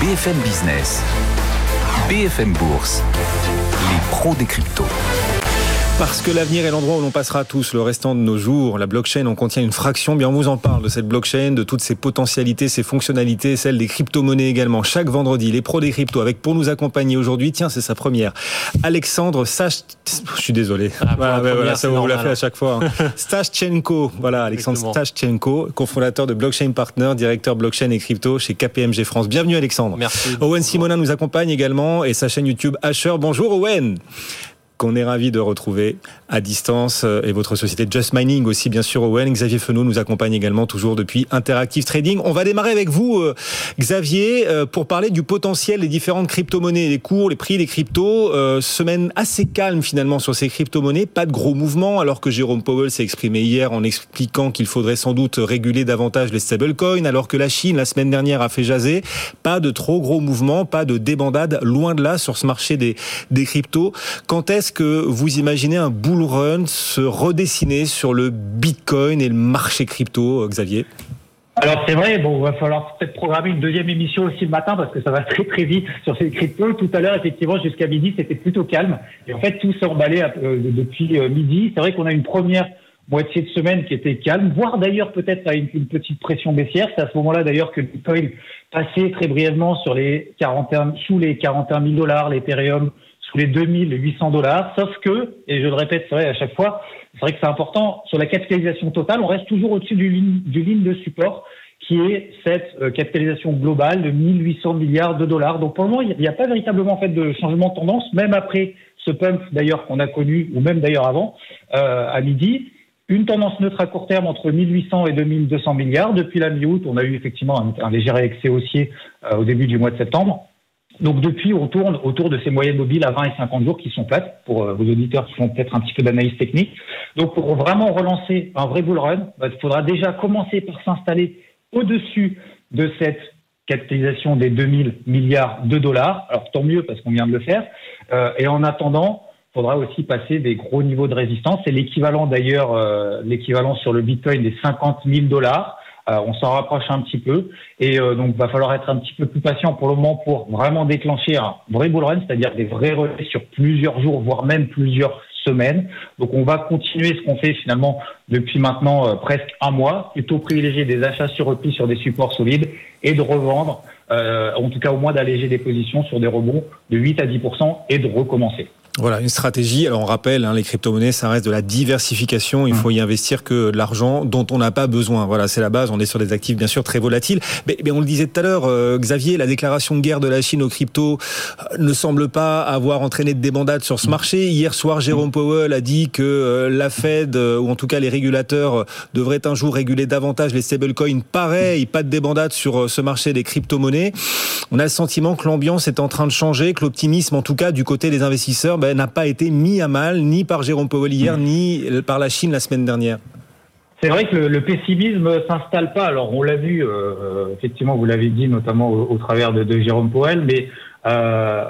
BFM Business, BFM Bourse, les pros des cryptos. Parce que l'avenir est l'endroit où l'on passera tous le restant de nos jours. La blockchain en contient une fraction. Bien, on vous en parle de cette blockchain, de toutes ses potentialités, ses fonctionnalités, celles des crypto-monnaies également. Chaque vendredi, les pros des cryptos avec pour nous accompagner aujourd'hui, tiens, c'est sa première. Alexandre Sach, je suis désolé. Ah, voilà, première, voilà, ça vous l'a fait à chaque fois. hein. Stashchenko, voilà, Alexandre. Stashchenko, cofondateur de Blockchain Partner, directeur blockchain et crypto chez KPMG France. Bienvenue Alexandre. Merci. Owen Simonin nous accompagne également et sa chaîne YouTube Asher. Bonjour Owen qu'on est ravi de retrouver à distance euh, et votre société Just Mining aussi bien sûr Owen. Xavier Fenot nous accompagne également toujours depuis Interactive Trading. On va démarrer avec vous euh, Xavier euh, pour parler du potentiel des différentes crypto-monnaies, les cours, les prix des cryptos. Euh, semaine assez calme finalement sur ces crypto-monnaies, pas de gros mouvements alors que Jérôme Powell s'est exprimé hier en expliquant qu'il faudrait sans doute réguler davantage les stablecoins alors que la Chine la semaine dernière a fait jaser. Pas de trop gros mouvements, pas de débandade, loin de là sur ce marché des, des cryptos. Quand est-ce que vous imaginez un bull run se redessiner sur le Bitcoin et le marché crypto, euh, Xavier? Alors c'est vrai, bon, il va falloir peut-être programmer une deuxième émission aussi le matin parce que ça va très très vite sur ces cryptos. Tout à l'heure, effectivement, jusqu'à midi, c'était plutôt calme. Et en fait, tout s'est emballé euh, depuis euh, midi. C'est vrai qu'on a une première moitié de semaine qui était calme, voire d'ailleurs peut-être à une, petite pression baissière. C'est à ce moment-là d'ailleurs que le Bitcoin passait très brièvement sur les 41, sous les 41 000 dollars, l'Ethereum sous les 2800 dollars. Sauf que, et je le répète, c'est vrai à chaque fois, c'est vrai que c'est important, sur la capitalisation totale, on reste toujours au-dessus du ligne, du de support qui est cette euh, capitalisation globale de 1800 milliards de dollars. Donc pour le moment, il n'y a pas véritablement en fait de changement de tendance, même après ce pump d'ailleurs qu'on a connu, ou même d'ailleurs avant, euh, à midi. Une tendance neutre à court terme entre 1800 et 2200 milliards. Depuis la mi-août, on a eu effectivement un, un léger excès haussier euh, au début du mois de septembre. Donc depuis, on tourne autour de ces moyennes mobiles à 20 et 50 jours qui sont plates pour euh, vos auditeurs qui font peut-être un petit peu d'analyse technique. Donc pour vraiment relancer un vrai bull run, bah, il faudra déjà commencer par s'installer au-dessus de cette capitalisation des 2000 milliards de dollars. Alors tant mieux parce qu'on vient de le faire. Euh, et en attendant, il faudra aussi passer des gros niveaux de résistance. C'est l'équivalent d'ailleurs, euh, l'équivalent sur le Bitcoin des 50 000 dollars. Euh, on s'en rapproche un petit peu et euh, donc va falloir être un petit peu plus patient pour le moment pour vraiment déclencher un vrai bull run, c'est-à-dire des vrais relais sur plusieurs jours, voire même plusieurs semaines. Donc on va continuer ce qu'on fait finalement depuis maintenant euh, presque un mois, plutôt privilégier des achats sur repli sur des supports solides et de revendre, en tout cas au moins d'alléger des positions sur des rebonds de 8 à 10% et de recommencer. Voilà, une stratégie. Alors on rappelle, hein, les crypto-monnaies, ça reste de la diversification. Il faut y investir que de l'argent dont on n'a pas besoin. Voilà, c'est la base. On est sur des actifs bien sûr très volatiles. Mais, mais on le disait tout à l'heure, euh, Xavier, la déclaration de guerre de la Chine aux cryptos euh, ne semble pas avoir entraîné de débandade sur ce marché. Hier soir, Jérôme Powell a dit que euh, la Fed, euh, ou en tout cas les régulateurs, devraient un jour réguler davantage les stablecoins. Pareil, pas de débandade sur ce marché des crypto-monnaies. On a le sentiment que l'ambiance est en train de changer, que l'optimisme, en tout cas du côté des investisseurs, ben, n'a pas été mis à mal ni par Jérôme Powell hier, ni par la Chine la semaine dernière. C'est vrai que le, le pessimisme s'installe pas. Alors on l'a vu, euh, effectivement, vous l'avez dit, notamment au, au travers de, de Jérôme Powell, mais euh,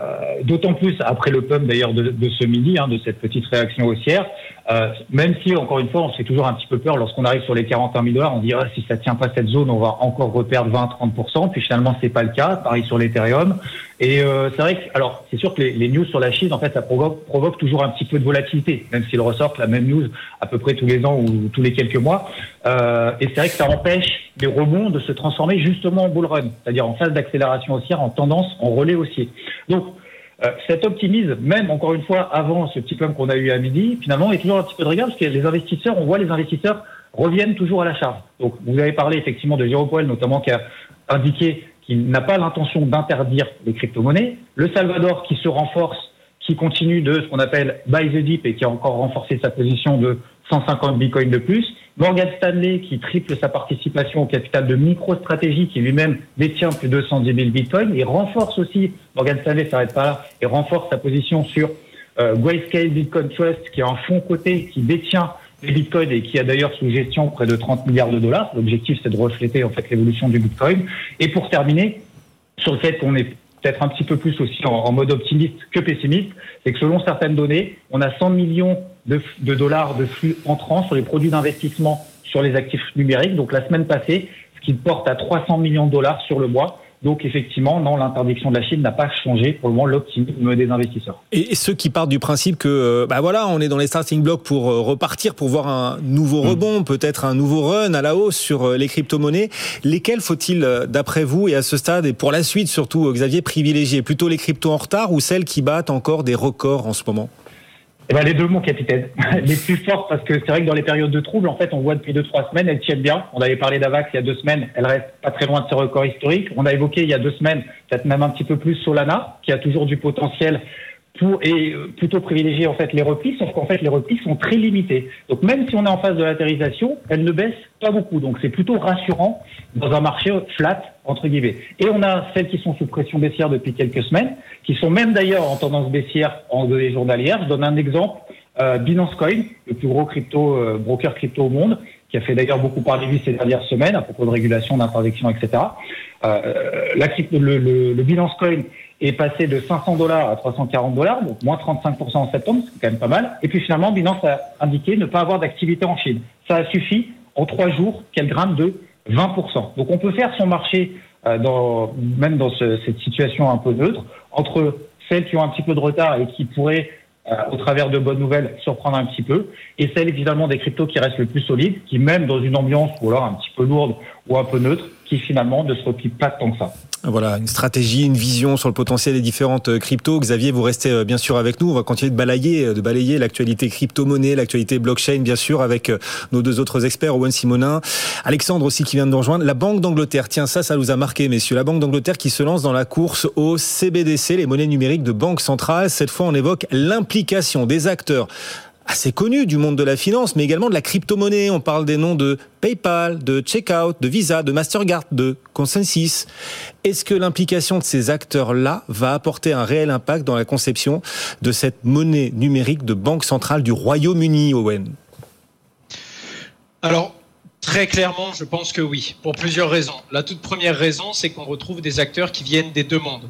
d'autant plus après le pump d'ailleurs de, de ce midi, hein, de cette petite réaction haussière. Euh, même si encore une fois, on se fait toujours un petit peu peur lorsqu'on arrive sur les 41 000 dollars, on dit ah, si ça tient pas cette zone, on va encore reperdre 20-30%. Puis finalement, c'est pas le cas. Pareil sur l'Ethereum. Et euh, c'est vrai que, alors, c'est sûr que les, les, news sur la Chine, en fait, ça provoque, provoque toujours un petit peu de volatilité, même s'ils ressortent la même news à peu près tous les ans ou tous les quelques mois. Euh, et c'est vrai que ça empêche les rebonds de se transformer justement en bull run, c'est-à-dire en phase d'accélération haussière, en tendance, en relais haussier. Donc, euh, cet optimisme, même encore une fois avant ce petit pump qu'on a eu à midi, finalement, est toujours un petit peu de regard parce que les investisseurs, on voit les investisseurs reviennent toujours à la charge. Donc, vous avez parlé effectivement de Jérôme notamment qui a indiqué qu'il n'a pas l'intention d'interdire les crypto-monnaies. Le Salvador qui se renforce, qui continue de ce qu'on appelle buy the dip et qui a encore renforcé sa position de 150 bitcoins de plus. Morgan Stanley qui triple sa participation au capital de MicroStrategy qui lui-même détient plus de 210 000 bitcoins et renforce aussi, Morgan Stanley s'arrête pas là, et renforce sa position sur euh, Grayscale Bitcoin Trust qui est un fonds coté qui détient les bitcoins et qui a d'ailleurs sous gestion près de 30 milliards de dollars. L'objectif c'est de refléter en fait l'évolution du bitcoin. Et pour terminer, sur le fait qu'on est peut-être un petit peu plus aussi en, mode optimiste que pessimiste, c'est que selon certaines données, on a 100 millions de, de dollars de flux entrants sur les produits d'investissement sur les actifs numériques. Donc la semaine passée, ce qui porte à 300 millions de dollars sur le mois. Donc effectivement, non, l'interdiction de la Chine n'a pas changé pour le moment l'optimisme des investisseurs. Et ceux qui partent du principe que, euh, bah voilà, on est dans les starting blocks pour euh, repartir, pour voir un nouveau mm. rebond, peut-être un nouveau run à la hausse sur euh, les crypto-monnaies, lesquels faut-il, d'après vous, et à ce stade, et pour la suite surtout, Xavier, privilégier? Plutôt les cryptos en retard ou celles qui battent encore des records en ce moment? Eh ben, les deux, mon capitaine. les plus fortes, parce que c'est vrai que dans les périodes de troubles, en fait, on voit depuis deux, trois semaines, elles tiennent bien. On avait parlé d'Avax il y a deux semaines, elle reste pas très loin de ses records historiques. On a évoqué il y a deux semaines, peut-être même un petit peu plus Solana, qui a toujours du potentiel pour, et euh, plutôt privilégier en fait les replis, sauf qu'en fait les replis sont très limités. Donc même si on est en phase de latérisation, elles ne baissent pas beaucoup. Donc c'est plutôt rassurant dans un marché flat entre guillemets. Et on a celles qui sont sous pression baissière depuis quelques semaines, qui sont même d'ailleurs en tendance baissière en données journalières. Je donne un exemple. Euh, Binance Coin, le plus gros crypto euh, broker crypto au monde, qui a fait d'ailleurs beaucoup parler lui ces dernières semaines à propos de régulation, d'interdiction, etc. Euh, la, le, le, le Binance Coin est passé de 500 dollars à 340 dollars, donc moins 35% en septembre, c'est quand même pas mal. Et puis finalement, Binance a indiqué ne pas avoir d'activité en Chine. Ça a suffi en trois jours qu'elle grimpe de 20%. Donc on peut faire son marché euh, dans, même dans ce, cette situation un peu neutre entre celles qui ont un petit peu de retard et qui pourraient euh, au travers de bonnes nouvelles, surprendre un petit peu, et celles évidemment des cryptos qui restent le plus solides, qui même dans une ambiance ou alors un petit peu lourde ou un peu neutre, qui finalement ne se replient pas tant que ça. Voilà, une stratégie, une vision sur le potentiel des différentes euh, cryptos. Xavier, vous restez euh, bien sûr avec nous. On va continuer de balayer, euh, de balayer l'actualité crypto-monnaie, l'actualité blockchain, bien sûr, avec nos deux autres experts, Owen Simonin, Alexandre aussi qui vient de nous rejoindre. La Banque d'Angleterre, tiens, ça, ça nous a marqué, messieurs. La Banque d'Angleterre qui se lance dans la course au CBDC, les monnaies numériques de banque centrale. Cette fois, on évoque l'implication des acteurs assez connus du monde de la finance, mais également de la crypto-monnaie. On parle des noms de PayPal, de Checkout, de Visa, de Mastercard, de Consensus. Est-ce que l'implication de ces acteurs-là va apporter un réel impact dans la conception de cette monnaie numérique de banque centrale du Royaume-Uni, Owen? Alors, Très clairement, je pense que oui, pour plusieurs raisons. La toute première raison, c'est qu'on retrouve des acteurs qui viennent des deux mondes.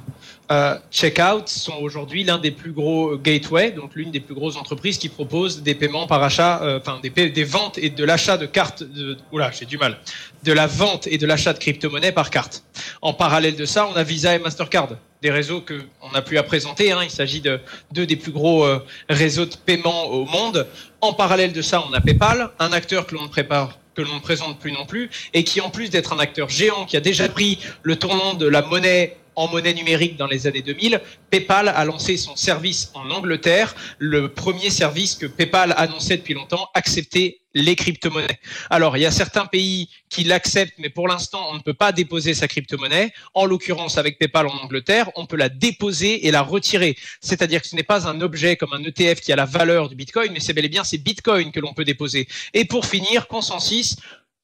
Euh, Checkout sont aujourd'hui l'un des plus gros gateways, donc l'une des plus grosses entreprises qui propose des paiements par achat, euh, enfin des, des, ventes et de l'achat de cartes. Oula, j'ai du mal. De la vente et de l'achat de crypto-monnaies par carte. En parallèle de ça, on a Visa et Mastercard, des réseaux que on n'a plus à présenter. Hein. Il s'agit de deux des plus gros euh, réseaux de paiement au monde. En parallèle de ça, on a PayPal, un acteur que l'on prépare que l'on ne présente plus non plus, et qui en plus d'être un acteur géant qui a déjà pris le tournant de la monnaie en monnaie numérique dans les années 2000, PayPal a lancé son service en Angleterre, le premier service que PayPal annonçait depuis longtemps, accepter les crypto-monnaies. Alors, il y a certains pays qui l'acceptent, mais pour l'instant, on ne peut pas déposer sa crypto-monnaie. En l'occurrence, avec PayPal en Angleterre, on peut la déposer et la retirer. C'est-à-dire que ce n'est pas un objet comme un ETF qui a la valeur du Bitcoin, mais c'est bel et bien ces Bitcoins que l'on peut déposer. Et pour finir, Consensus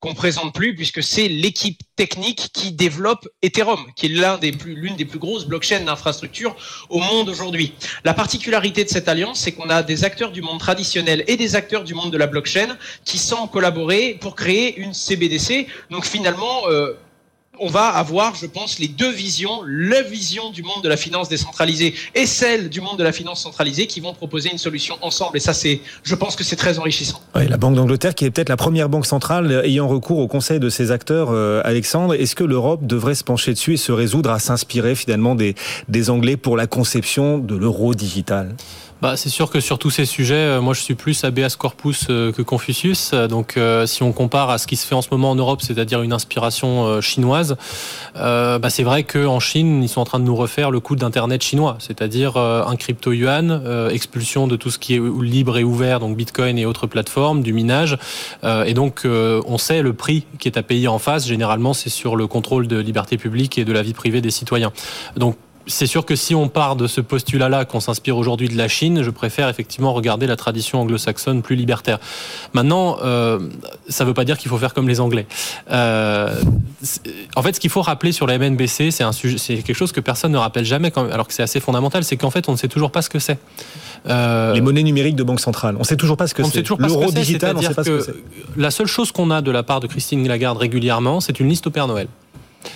qu'on présente plus puisque c'est l'équipe technique qui développe Ethereum, qui est l'un des plus, l'une des plus grosses blockchains d'infrastructure au monde aujourd'hui. La particularité de cette alliance, c'est qu'on a des acteurs du monde traditionnel et des acteurs du monde de la blockchain qui sont collaborés pour créer une CBDC. Donc finalement, euh, on va avoir, je pense, les deux visions, la vision du monde de la finance décentralisée et celle du monde de la finance centralisée qui vont proposer une solution ensemble. Et ça, c'est, je pense que c'est très enrichissant. Oui, la Banque d'Angleterre, qui est peut-être la première banque centrale ayant recours au conseil de ses acteurs, euh, Alexandre, est-ce que l'Europe devrait se pencher dessus et se résoudre à s'inspirer finalement des, des Anglais pour la conception de l'euro digital? Bah, c'est sûr que sur tous ces sujets, euh, moi je suis plus habeas corpus euh, que Confucius. Donc euh, si on compare à ce qui se fait en ce moment en Europe, c'est-à-dire une inspiration chinoise, bah, c'est vrai qu'en Chine, ils sont en train de nous refaire le coup d'Internet chinois, c'est-à-dire un crypto-yuan, expulsion de tout ce qui est libre et ouvert, donc Bitcoin et autres plateformes, du minage. Et donc on sait le prix qui est à payer en face. Généralement, c'est sur le contrôle de liberté publique et de la vie privée des citoyens. Donc c'est sûr que si on part de ce postulat-là, qu'on s'inspire aujourd'hui de la Chine, je préfère effectivement regarder la tradition anglo-saxonne plus libertaire. Maintenant, euh, ça ne veut pas dire qu'il faut faire comme les Anglais. Euh, en fait, ce qu'il faut rappeler sur la MNBC, c'est un sujet, c'est quelque chose que personne ne rappelle jamais, alors que c'est assez fondamental, c'est qu'en fait, on ne sait toujours pas ce que c'est. Euh, les monnaies numériques de banque centrale, on ne sait toujours pas ce que c'est. L'euro digital, on ne sait pas ce que c'est. La seule chose qu'on a de la part de Christine Lagarde régulièrement, c'est une liste au Père Noël.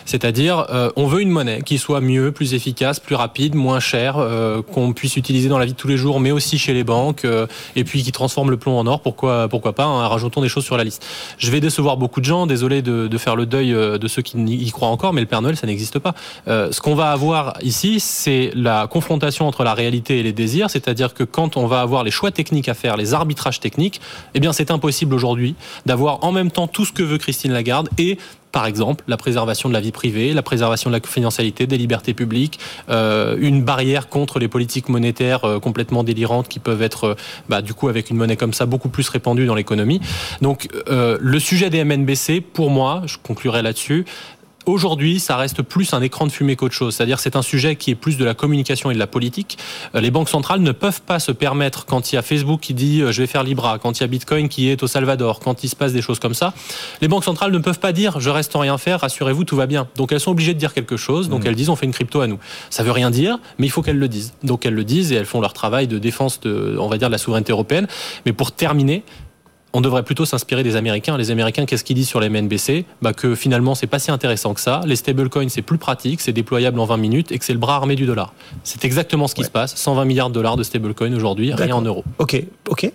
C'est-à-dire, euh, on veut une monnaie qui soit mieux, plus efficace, plus rapide, moins chère, euh, qu'on puisse utiliser dans la vie de tous les jours, mais aussi chez les banques, euh, et puis qui transforme le plomb en or. Pourquoi, pourquoi pas hein, Rajoutons des choses sur la liste. Je vais décevoir beaucoup de gens. Désolé de, de faire le deuil de ceux qui y croient encore, mais le Père Noël, ça n'existe pas. ce qu'on va avoir ici, c'est la confrontation entre la réalité et les désirs. C'est-à-dire que quand on va avoir les choix techniques à faire, les arbitrages techniques, eh bien, c'est impossible aujourd'hui d'avoir en même temps tout ce que veut Christine Lagarde et par exemple la préservation de la vie privée, la préservation de la confidentialité, des libertés publiques, euh, une barrière contre les politiques monétaires euh, complètement délirantes qui peuvent être, euh, bah, du coup, avec une monnaie comme ça, beaucoup plus répandue dans l'économie. Donc, le sujet des MNBC, pour moi, je conclurai là-dessus, Aujourd'hui, ça reste plus un écran de fumée qu'autre chose. C'est-à-dire, c'est un sujet qui est plus de la communication et de la politique. Euh, les banques centrales ne peuvent pas se permettre, quand il y a Facebook qui dit euh, je vais faire Libra, quand il y a Bitcoin qui est au Salvador, quand il se passe des choses comme ça, les banques centrales ne peuvent pas dire je reste sans rien faire, rassurez-vous, tout va bien. Donc elles sont obligées de dire quelque chose. Donc mmh. elles disent on fait une crypto à nous. Ça veut rien dire, mais il faut qu'elles le disent. Donc elles le disent et elles font leur travail de défense de, on va dire, de la souveraineté européenne. Mais pour terminer, on devrait plutôt s'inspirer des Américains. Les Américains, qu'est-ce qu'ils disent sur les MNBC bah Que finalement, c'est pas si intéressant que ça. Les stablecoins, c'est plus pratique, c'est déployable en 20 minutes et que c'est le bras armé du dollar. C'est exactement ce qui se passe. 120 milliards de dollars de stablecoins aujourd'hui, rien en euros. Ok, ok.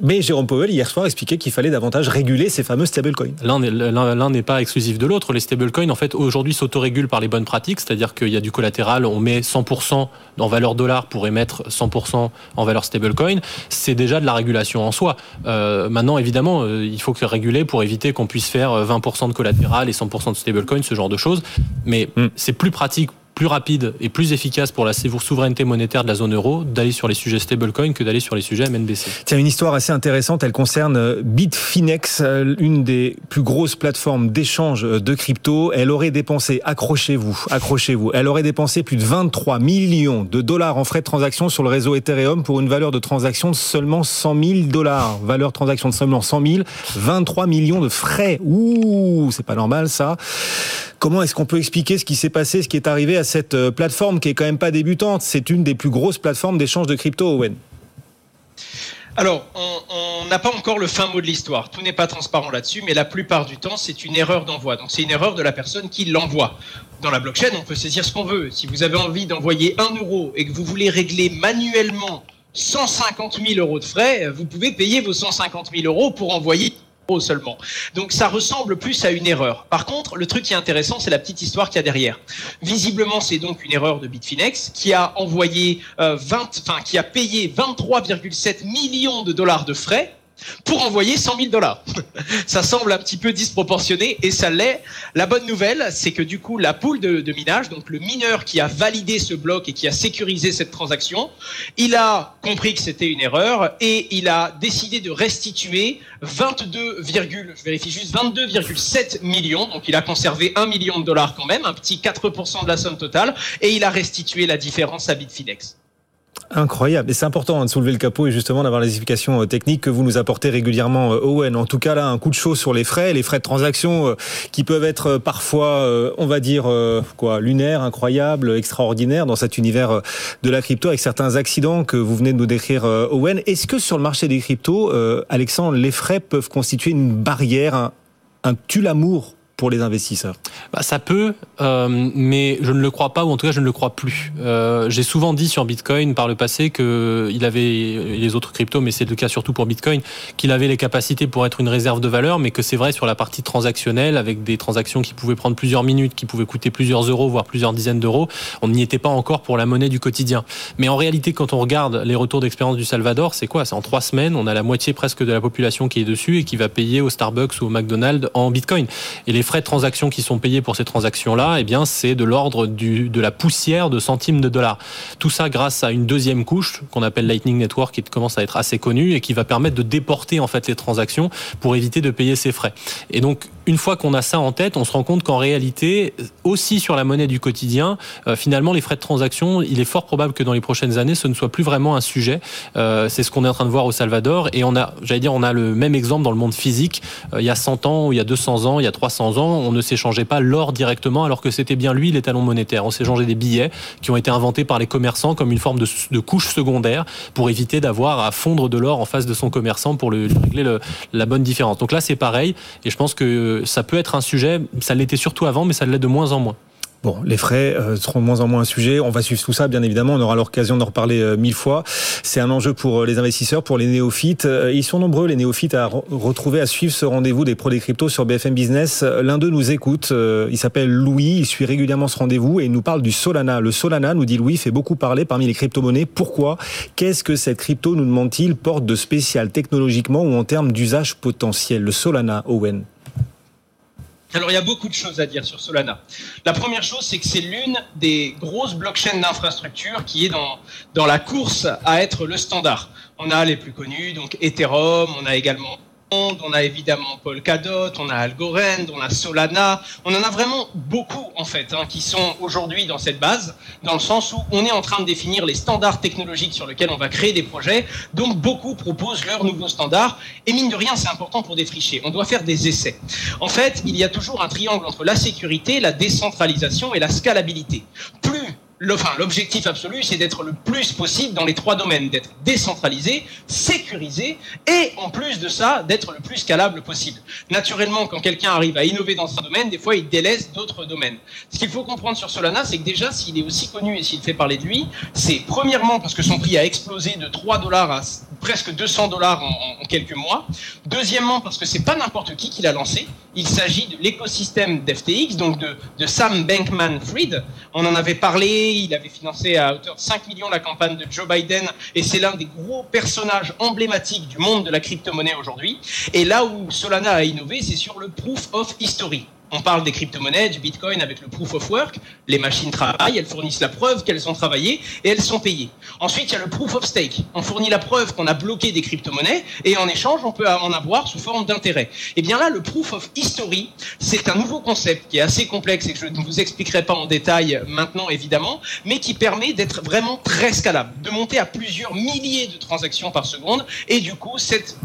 Mais Jérôme Powell, hier soir, expliquait qu'il fallait davantage réguler ces fameux stablecoins. L'un n'est pas exclusif de l'autre. Les stablecoins, en fait, aujourd'hui, s'autorégulent par les bonnes pratiques, c'est-à-dire qu'il y a du collatéral, on met 100% en valeur dollar pour émettre 100% en valeur stablecoin. C'est déjà de la régulation en soi. Euh, maintenant, évidemment, euh, il faut que réguler pour éviter qu'on puisse faire 20% de collatéral et 100% de stablecoin, ce genre de choses. Mais hmm. c'est plus pratique plus rapide et plus efficace pour la souveraineté monétaire de la zone euro d'aller sur les sujets stablecoin que d'aller sur les sujets MNBC. Tiens, une histoire assez intéressante, elle concerne euh, Bitfinex, euh, une des plus grosses plateformes d'échange euh, de crypto. Elle aurait dépensé, accrochez-vous, accrochez-vous, elle aurait dépensé plus de 23 millions de dollars en frais de transaction sur le réseau Ethereum pour une valeur de transaction de seulement 100 000 dollars. Valeur de transaction de seulement 100 000, 23 millions de frais. Ouh, c'est pas normal ça. Comment est-ce qu'on peut expliquer ce qui s'est passé, ce qui est arrivé à cette euh, plateforme qui est quand même pas débutante? C'est une des plus grosses plateformes d'échange de crypto, Owen. Alors, on n'a pas encore le fin mot de l'histoire. Tout n'est pas transparent là-dessus, mais la plupart du temps, c'est une erreur d'envoi. Donc, c'est une erreur de la personne qui l'envoie. Dans la blockchain, on peut saisir ce qu'on veut. Si vous avez envie d'envoyer un euro et que vous voulez régler manuellement 150 000 euros de frais, vous pouvez payer vos 150 000 euros pour envoyer seulement. Donc ça ressemble plus à une erreur. Par contre, le truc qui est intéressant, c'est la petite histoire qu'il y a derrière. Visiblement, c'est donc une erreur de Bitfinex qui a envoyé 20, euh, enfin qui a payé 23,7 millions de dollars de frais pour envoyer 100 000 dollars. ça semble un petit peu disproportionné et ça l'est. La bonne nouvelle, c'est que du coup, la poule de, minage, donc le mineur qui a validé ce bloc et qui a sécurisé cette transaction, il a compris que c'était une erreur et il a décidé de restituer 22, je vérifie juste 22,7 millions. Donc il a conservé 1 million de dollars quand même, un petit 4% de la somme totale et il a restitué la différence à Bitfinex. Incroyable. Et c'est important hein, de soulever le capot et justement d'avoir les explications euh, techniques que vous nous apportez régulièrement, euh, Owen. En tout cas, là, un coup de chaud sur les frais, les frais de transaction euh, qui peuvent être parfois, on va dire, quoi, lunaires, incroyables, extraordinaires dans cet univers de la crypto avec certains accidents que vous venez de nous décrire, Owen. Est-ce que sur le marché des cryptos, Alexandre, les frais peuvent constituer une barrière, un, un pour les investisseurs? Bah, Ça peut, euh, mais je ne le crois pas, ou en tout cas je ne le crois plus. Euh, J'ai souvent dit sur Bitcoin par le passé qu'il avait, les autres cryptos, mais c'est le cas surtout pour Bitcoin, qu'il avait les capacités pour être une réserve de valeur, mais que c'est vrai sur la partie transactionnelle, avec des transactions qui pouvaient prendre plusieurs minutes, qui pouvaient coûter plusieurs euros, voire plusieurs dizaines d'euros, on n'y était pas encore pour la monnaie du quotidien. Mais en réalité, quand on regarde les retours d'expérience du Salvador, c'est quoi? C'est en trois semaines, on a la moitié presque de la population qui est dessus et qui va payer au Starbucks ou au McDonald's en Bitcoin. Et les frais de transaction qui sont payés pour ces transactions-là, eh bien, c'est de l'ordre de la poussière de centimes de dollars. Tout ça grâce à une deuxième couche qu'on appelle Lightning Network qui commence à être assez connue et qui va permettre de déporter en fait les transactions pour éviter de payer ces frais. Et donc, une fois qu'on a ça en tête, on se rend compte qu'en réalité, aussi sur la monnaie du quotidien, euh, finalement, les frais de transaction, il est fort probable que dans les prochaines années, ce ne soit plus vraiment un sujet. Euh, c'est ce qu'on est en train de voir au Salvador. Et on a, j'allais dire, on a le même exemple dans le monde physique. Euh, il y a 100 ans, il y a 200 ans, il y a 300 ans, on ne s'échangeait pas l'or directement, alors que c'était bien lui l'étalon monétaire. On s'échangeait des billets qui ont été inventés par les commerçants comme une forme de, couche secondaire pour éviter d'avoir à fondre de l'or en face de son commerçant pour le, régler le, la bonne différence. Donc là, c'est pareil. Et je pense que ça peut être un sujet, ça l'était surtout avant, mais ça l'est de moins en moins. Bon, les frais euh, seront de moins en moins un sujet. On va suivre tout ça, bien évidemment. On aura l'occasion d'en reparler euh, mille fois. C'est un enjeu pour euh, les investisseurs, pour les néophytes. Ils sont nombreux, les néophytes, à retrouver, à suivre ce rendez-vous des pros des cryptos sur BFM Business. L'un d'eux nous écoute. Il s'appelle Louis. Il suit régulièrement ce rendez-vous et il nous parle du Solana. Le Solana, nous dit Louis, fait beaucoup parler parmi les crypto-monnaies. Pourquoi? Qu'est-ce que cette crypto, nous demande-t-il, porte de spécial technologiquement ou en termes d'usage potentiel? Le Solana, Owen. Alors il y a beaucoup de choses à dire sur Solana. La première chose, c'est que c'est l'une des grosses blockchains d'infrastructure qui est dans, dans la course à être le standard. On a les plus connus, donc Ethereum, on a également on a évidemment Polkadot, on a Algorand, on a Solana, on en a vraiment beaucoup en fait hein, qui sont aujourd'hui dans cette base, dans le sens où on est en train de définir les standards technologiques sur lesquels on va créer des projets. Donc beaucoup proposent leurs nouveaux standards et mine de rien c'est important pour défricher. On doit faire des essais. En fait, il y a toujours un triangle entre la sécurité, la décentralisation et la scalabilité. Plus l'objectif absolu, c'est d'être le plus possible dans les trois domaines, d'être décentralisé, sécurisé, et en plus de ça, d'être le plus scalable possible. Naturellement, quand quelqu'un arrive à innover dans un domaine, des fois, il délaisse d'autres domaines. Ce qu'il faut comprendre sur Solana, c'est que déjà, s'il est aussi connu et s'il fait parler de lui, c'est premièrement parce que son prix a explosé de 3 dollars à presque 200 dollars en, quelques mois. Deuxièmement, parce que c'est pas n'importe qui qui l'a lancé. Il s'agit de l'écosystème d'FTX, donc de, Sam Bankman-Fried. On en avait parlé il avait financé à hauteur de 5 millions la campagne de Joe Biden et c'est l'un des gros personnages emblématiques du monde de la crypto-monnaie aujourd'hui. Et là où Solana a innové, c'est sur le proof of history. On parle des crypto-monnaies, du Bitcoin avec le proof of work. Les machines travaillent, elles fournissent la preuve qu'elles ont travaillé et elles sont payées. Ensuite, il y a le proof of stake. On fournit la preuve qu'on a bloqué des crypto-monnaies et en échange, on peut en avoir sous forme d'intérêt. Et eh bien là, le proof of history, c'est un nouveau concept qui est assez complexe et que je ne vous expliquerai pas en détail maintenant, évidemment, mais qui permet d'être vraiment très scalable, de monter à plusieurs milliers de transactions par seconde et du coup, cette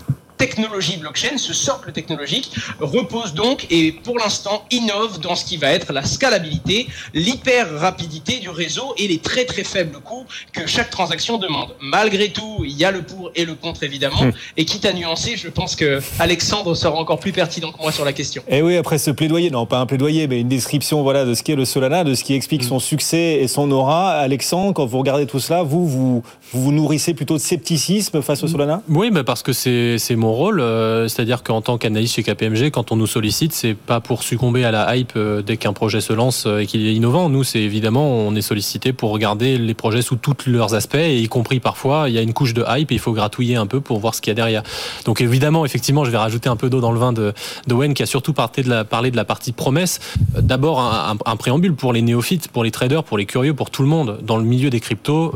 technologie blockchain, ce socle technologique, repose donc et pour l'instant innove dans ce qui va être la scalabilité, l'hyper rapidité du réseau et les très très faibles coûts que chaque transaction demande. Malgré tout, il y a le pour et le contre évidemment. Hmm. Et quitte à nuancer, je pense que Alexandre sera encore plus pertinent que moi sur la question. Et eh oui, après ce plaidoyer, non pas un plaidoyer, mais une description voilà de ce qu'est le Solana, de ce qui explique son succès et son aura. Alexandre, quand vous regardez tout cela, vous vous vous, nourrissez plutôt de scepticisme face au Solana? Oui, mais parce que c'est mon rôle. Euh, c'est-à-dire qu'en tant qu'analyste chez KPMG, quand on nous sollicite, c'est pas pour succomber à la hype euh, dès qu'un projet se lance euh, et qu'il est innovant. Nous, c'est évidemment, on est sollicité pour regarder les projets sous tous leurs aspects, et y compris parfois, il y a une couche de hype et il faut gratouiller un peu pour voir ce qu'il y a derrière. Donc évidemment, effectivement, je vais rajouter un peu d'eau dans le vin de d'Owen qui a surtout parlé de la, partie promesse. D'abord, un, un, préambule pour les néophytes, pour les traders, pour les curieux, pour tout le monde. Dans le milieu des cryptos,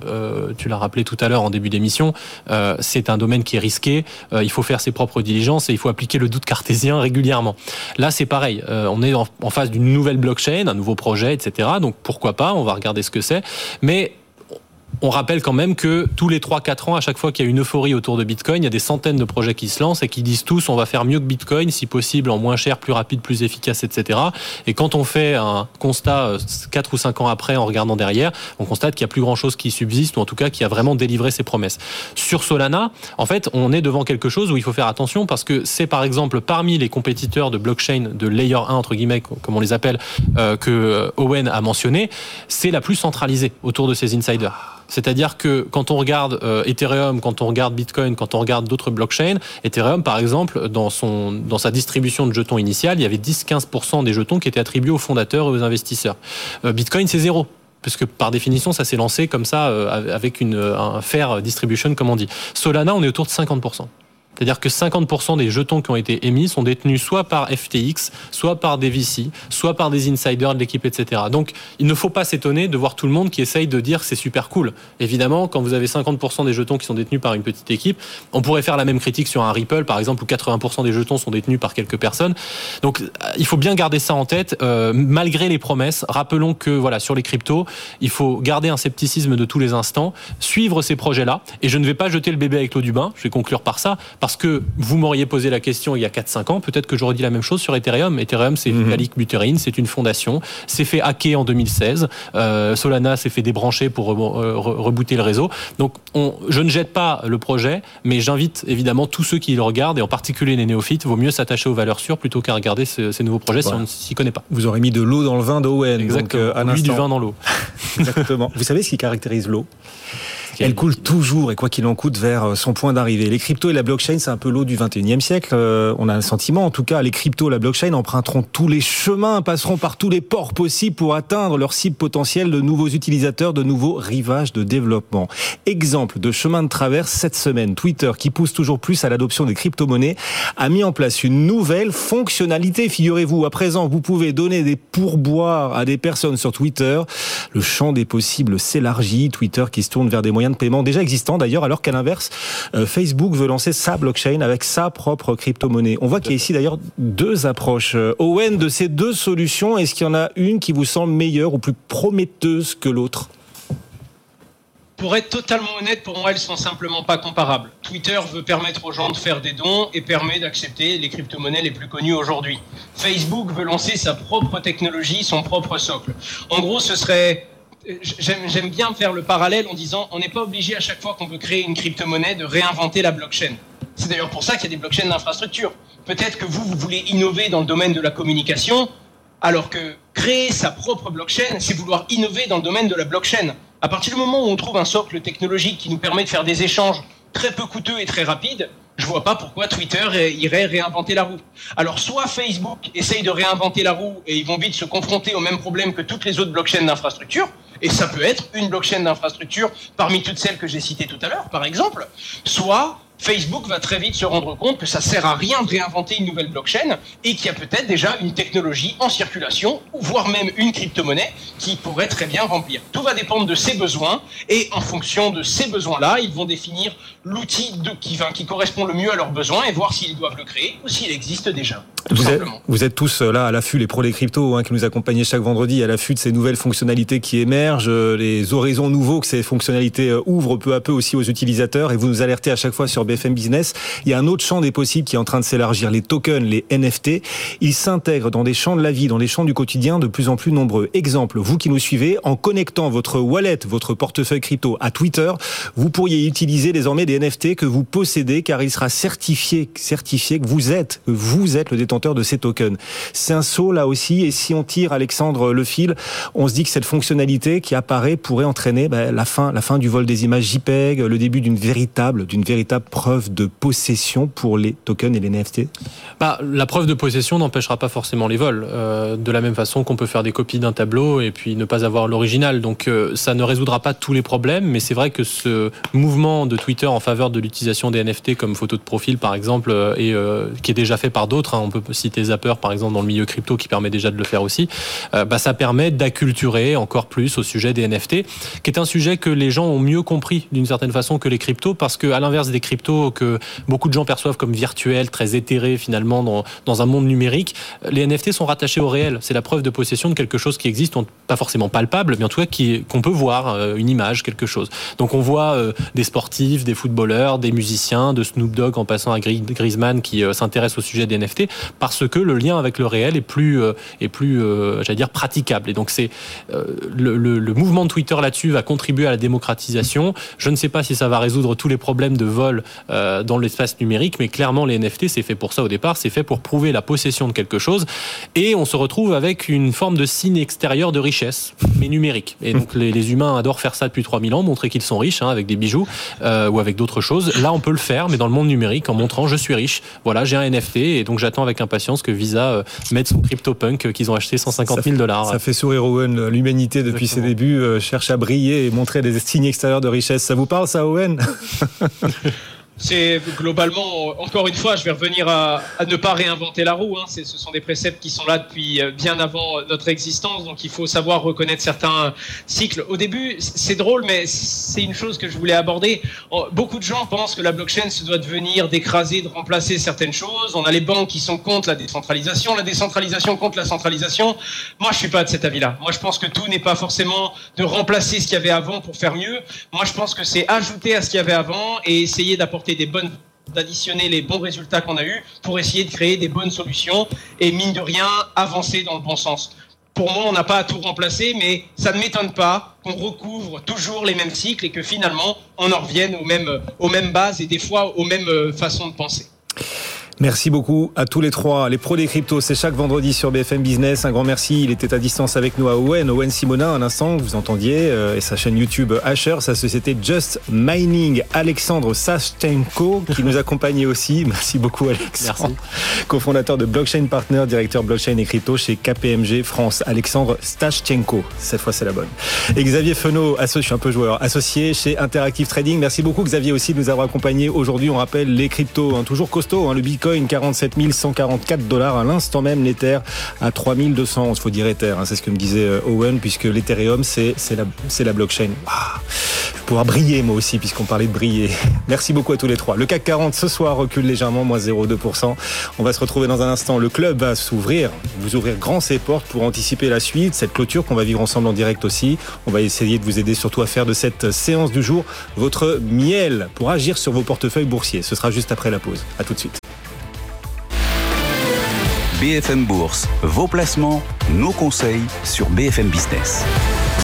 tu l'as rappelé tout à l'heure en début d'émission, c'est un domaine qui est risqué. il faut faire ses propres diligence et il faut appliquer le doute cartésien régulièrement. Là, c'est pareil. Euh, on est en, en face d'une nouvelle blockchain, un nouveau projet, etc. Donc pourquoi pas? On va regarder ce que c'est. Mais on rappelle quand même que tous les 3-4 ans, à chaque fois qu'il y a une euphorie autour de Bitcoin, il y a des centaines de projets qui se lancent et qui disent tous on va faire mieux que Bitcoin, si possible en moins cher, plus rapide, plus efficace, etc. Et quand on fait un constat 4 euh, ou 5 ans après en regardant derrière, on constate qu'il n'y a plus grand chose qui subsiste ou en tout cas qui a vraiment délivré ses promesses. Sur Solana, en fait, on est devant quelque chose où il faut faire attention parce que c'est par exemple parmi les compétiteurs de blockchain de layer 1 entre guillemets, comme on les appelle, euh, que Owen a mentionné, c'est la plus centralisée autour de ces insiders. C'est-à-dire que quand on regarde euh, Ethereum, quand on regarde Bitcoin, quand on regarde d'autres blockchains, Ethereum, par exemple, dans, son, dans sa distribution de jetons initiale, il y avait 10-15% des jetons qui étaient attribués aux fondateurs et aux investisseurs. Euh, Bitcoin, c'est zéro parce que par définition, ça s'est lancé comme ça, euh, avec une, un fair distribution, comme on dit. Solana, on est autour de 50%. C'est-à-dire que 50% des jetons qui ont été émis sont détenus soit par FTX, soit par des VC, soit par des insiders de l'équipe, etc. Donc il ne faut pas s'étonner de voir tout le monde qui essaye de dire c'est super cool. Évidemment, quand vous avez 50% des jetons qui sont détenus par une petite équipe, on pourrait faire la même critique sur un Ripple, par exemple, où 80% des jetons sont détenus par quelques personnes. Donc euh, il faut bien garder ça en tête, euh, malgré les promesses. Rappelons que voilà sur les cryptos, il faut garder un scepticisme de tous les instants, suivre ces projets-là. Et je ne vais pas jeter le bébé avec l'eau du bain. Je vais conclure par ça parce que vous m'auriez posé la question il y a 4-5 ans, peut-être que j'aurais dit la même chose sur Ethereum. Ethereum, c'est une Vitalik Buterin, c'est une fondation, c'est fait hacker en 2016. Euh, Solana s'est fait débrancher pour rebooter le réseau. Donc, on, je ne jette pas le projet, mais j'invite évidemment tous ceux qui le regardent, et en particulier les néophytes, vaut mieux s'attacher aux valeurs sûres plutôt qu'à regarder ces, nouveaux projets si on ne s'y connaît pas. Vous aurez mis de l'eau dans le vin d'Owen. Exactement. Donc, euh, du vin dans l'eau. Exactement. Vous savez ce qui caractérise l'eau? Elle coule toujours et quoi qu'il en coûte vers euh, son point d'arrivée. Les cryptos et la blockchain, c'est un peu l'eau du 21e siècle. Euh, on a un sentiment, en tout cas, les cryptos, la blockchain emprunteront tous les chemins, passeront par tous les ports possibles pour atteindre leur cible potentielle de nouveaux utilisateurs, de nouveaux rivages de développement. Exemple de chemin de traverse cette semaine. Twitter, qui pousse toujours plus à l'adoption des crypto-monnaies, a mis en place une nouvelle fonctionnalité. Figurez-vous, à présent, vous pouvez donner des pourboires à des personnes sur Twitter. Le champ des possibles s'élargit. Twitter qui se tourne vers des moyens de paiement déjà existants d'ailleurs, alors qu'à l'inverse, euh, Facebook veut lancer sa blockchain avec sa propre crypto-monnaie. On voit qu'il y a ici d'ailleurs deux approches. Euh, Owen, de ces deux solutions, est-ce qu'il y en a une qui vous semble meilleure ou plus prometteuse que l'autre? Pour être totalement honnête, pour moi, elles sont simplement pas comparables. Twitter veut permettre aux gens de faire des dons et permet d'accepter les crypto-monnaies les plus connues aujourd'hui. Facebook veut lancer sa propre technologie, son propre socle. En gros, ce serait j'aime bien faire le parallèle en disant on n'est pas obligé à chaque fois qu'on veut créer une crypto-monnaie de réinventer la blockchain. C'est d'ailleurs pour ça qu'il y a des blockchains d'infrastructure. Peut-être que vous, vous voulez innover dans le domaine de la communication, alors que créer sa propre blockchain, c'est vouloir innover dans le domaine de la blockchain. À partir du moment où on trouve un socle technologique qui nous permet de faire des échanges très peu coûteux et très rapides, je vois pas pourquoi Twitter irait réinventer la roue. Alors soit Facebook essaye de réinventer la roue et ils vont vite se confronter au même problème que toutes les autres blockchains d'infrastructure, et ça peut être une blockchain d'infrastructure parmi toutes celles que j'ai citées tout à l'heure, par exemple, soit Facebook va très vite se rendre compte que ça sert à rien de réinventer une nouvelle blockchain et qu'il y a peut-être déjà une technologie en circulation, ou voire même une crypto-monnaie qui pourrait très bien remplir. Tout va dépendre de ses besoins et en fonction de ces besoins-là, ils vont définir l'outil qui, qui correspond le mieux à leurs besoins et voir s'ils doivent le créer ou s'il existe déjà. Vous êtes, vous êtes, tous euh, là à l'affût, les pros des cryptos, hein, qui nous accompagnent chaque vendredi, à l'affût de ces nouvelles fonctionnalités qui émergent, euh, les horizons nouveaux que ces fonctionnalités euh, ouvrent peu à peu aussi aux utilisateurs, et vous nous alertez à chaque fois sur BFM Business. Il y a un autre champ des possibles qui est en train de s'élargir, les tokens, les NFT. Ils s'intègrent dans des champs de la vie, dans des champs du quotidien de plus en plus nombreux. Exemple, vous qui nous suivez, en connectant votre wallet, votre portefeuille crypto à Twitter, vous pourriez utiliser désormais des NFT que vous possédez, car il sera certifié, certifié que vous êtes, vous êtes le détenteur de ces tokens. C'est un saut là aussi, et si on tire Alexandre le fil, on se dit que cette fonctionnalité qui apparaît pourrait entraîner ben, la fin, la fin du vol des images JPEG, le début d'une véritable, d'une véritable preuve de possession pour les tokens et les NFT. Bah, la preuve de possession n'empêchera pas forcément les vols, euh, de la même façon qu'on peut faire des copies d'un tableau et puis ne pas avoir l'original. Donc euh, ça ne résoudra pas tous les problèmes, mais c'est vrai que ce mouvement de Twitter en faveur de l'utilisation des NFT comme photo de profil par exemple, euh, et qui est déjà fait par d'autres, hein, on peut citer Zapper par exemple dans le milieu crypto qui permet déjà de le faire aussi, euh, bah, ça permet d'acculturer encore plus au sujet des NFT, qui est un sujet que les gens ont mieux compris d'une certaine façon que les cryptos, parce que à l'inverse des cryptos que beaucoup de gens perçoivent comme virtuels, très éthérés finalement dans, dans un monde numérique, les NFT sont rattachés au réel. C'est la preuve de possession de quelque chose qui existe, pas forcément palpable, mais en tout cas qu'on peut voir, euh, une image, quelque chose. Donc on voit euh, des sportifs, des footballeurs, des musiciens, de Snoop Dogg en passant à Griezmann qui s'intéresse au sujet des NFT parce que le lien avec le réel est plus, euh, est plus euh, j'allais dire, praticable. Et donc, c'est euh, le, mouvement de Twitter là-dessus va contribuer à la démocratisation. Je ne sais pas si ça va résoudre tous les problèmes de vol dans l'espace numérique, mais clairement, les NFT, c'est fait pour ça au départ. C'est fait pour prouver la possession de quelque chose. Et on se retrouve avec une forme de signe extérieur de richesse, mais numérique. Et donc, les, humains adorent faire ça depuis 3000 ans, montrer qu'ils sont riches hein, avec des bijoux ou avec d'autres choses. Là, on peut le faire, mais dans le monde numérique, en montrant je suis riche. Voilà, j'ai un NFT et donc j'attends avec impatience que Visa euh, mette son CryptoPunk euh, qu'ils ont acheté 150 000 dollars. Ça fait sourire Owen. L'humanité, depuis ses débuts, euh, cherche à briller et montrer des signes extérieurs de richesse. Ça vous parle, ça, Owen? c'est globalement, encore une fois, je vais revenir à, ne pas réinventer la roue. Hein. Ce sont des préceptes qui sont là depuis euh, bien avant notre existence, donc il faut savoir reconnaître certains cycles. Au début, c'est drôle, mais c'est une chose que je voulais aborder. Beaucoup de gens pensent que la blockchain se doit devenir d'écraser, de remplacer certaines choses. On a les banques qui sont contre la décentralisation, la décentralisation contre la centralisation. Moi, je suis pas de cet avis-là. Moi, je pense que tout n'est pas forcément de remplacer ce qu'il y avait avant pour faire mieux. Moi, je pense que c'est ajouter à ce qu'il y avait avant et essayer d'apporter des bonnes d'additionner les bons résultats qu'on a eus pour essayer de créer des bonnes solutions et mine de rien avancer dans le bon sens. Pour moi, on n'a pas à tout remplacer, mais ça ne m'étonne pas qu'on recouvre toujours les mêmes cycles et que finalement, on en revienne aux mêmes, aux mêmes bases et des fois aux mêmes euh, façons de penser. Merci beaucoup à tous les trois. Les pros des cryptos, c'est chaque vendredi sur BFM Business. Un grand merci. Il était à distance avec nous à Owen. Owen Simonin, un instant, vous entendiez, euh, et sa chaîne YouTube Asher, sa société Just Mining. Alexandre Sashchenko, qui nous accompagnait aussi. Merci beaucoup, Alexandre. Merci. Cofondateur de Blockchain Partner, directeur blockchain et crypto chez KPMG France. Alexandre Stashchenko. Cette fois, c'est la bonne. Et Xavier Fenot, associé, je suis un peu joueur, associé chez Interactive Trading. Merci beaucoup, Xavier, aussi, de nous avoir accompagnés aujourd'hui. On rappelle les cryptos, hein, toujours costaud, hein, le Bitcoin Bitcoin 47 144 dollars à l'instant même, l'Ether à 3200, il faut dire Ether, hein, c'est ce que me disait euh, Owen, puisque l'Ethereum c'est la, la blockchain. Je vais pouvoir briller moi aussi, puisqu'on parlait de briller. Merci beaucoup à tous les trois. Le CAC 40 ce soir recule légèrement, moins 0,2%. On va se retrouver dans un instant. Le club va s'ouvrir, vous ouvrir grand ses portes pour anticiper la suite, cette clôture qu'on va vivre ensemble en direct aussi. On va essayer de vous aider surtout à faire de cette séance du jour votre miel pour agir sur vos portefeuilles boursiers. Ce sera juste après la pause. À tout de suite. BFM Bourse, vos placements, nos conseils sur BFM Business.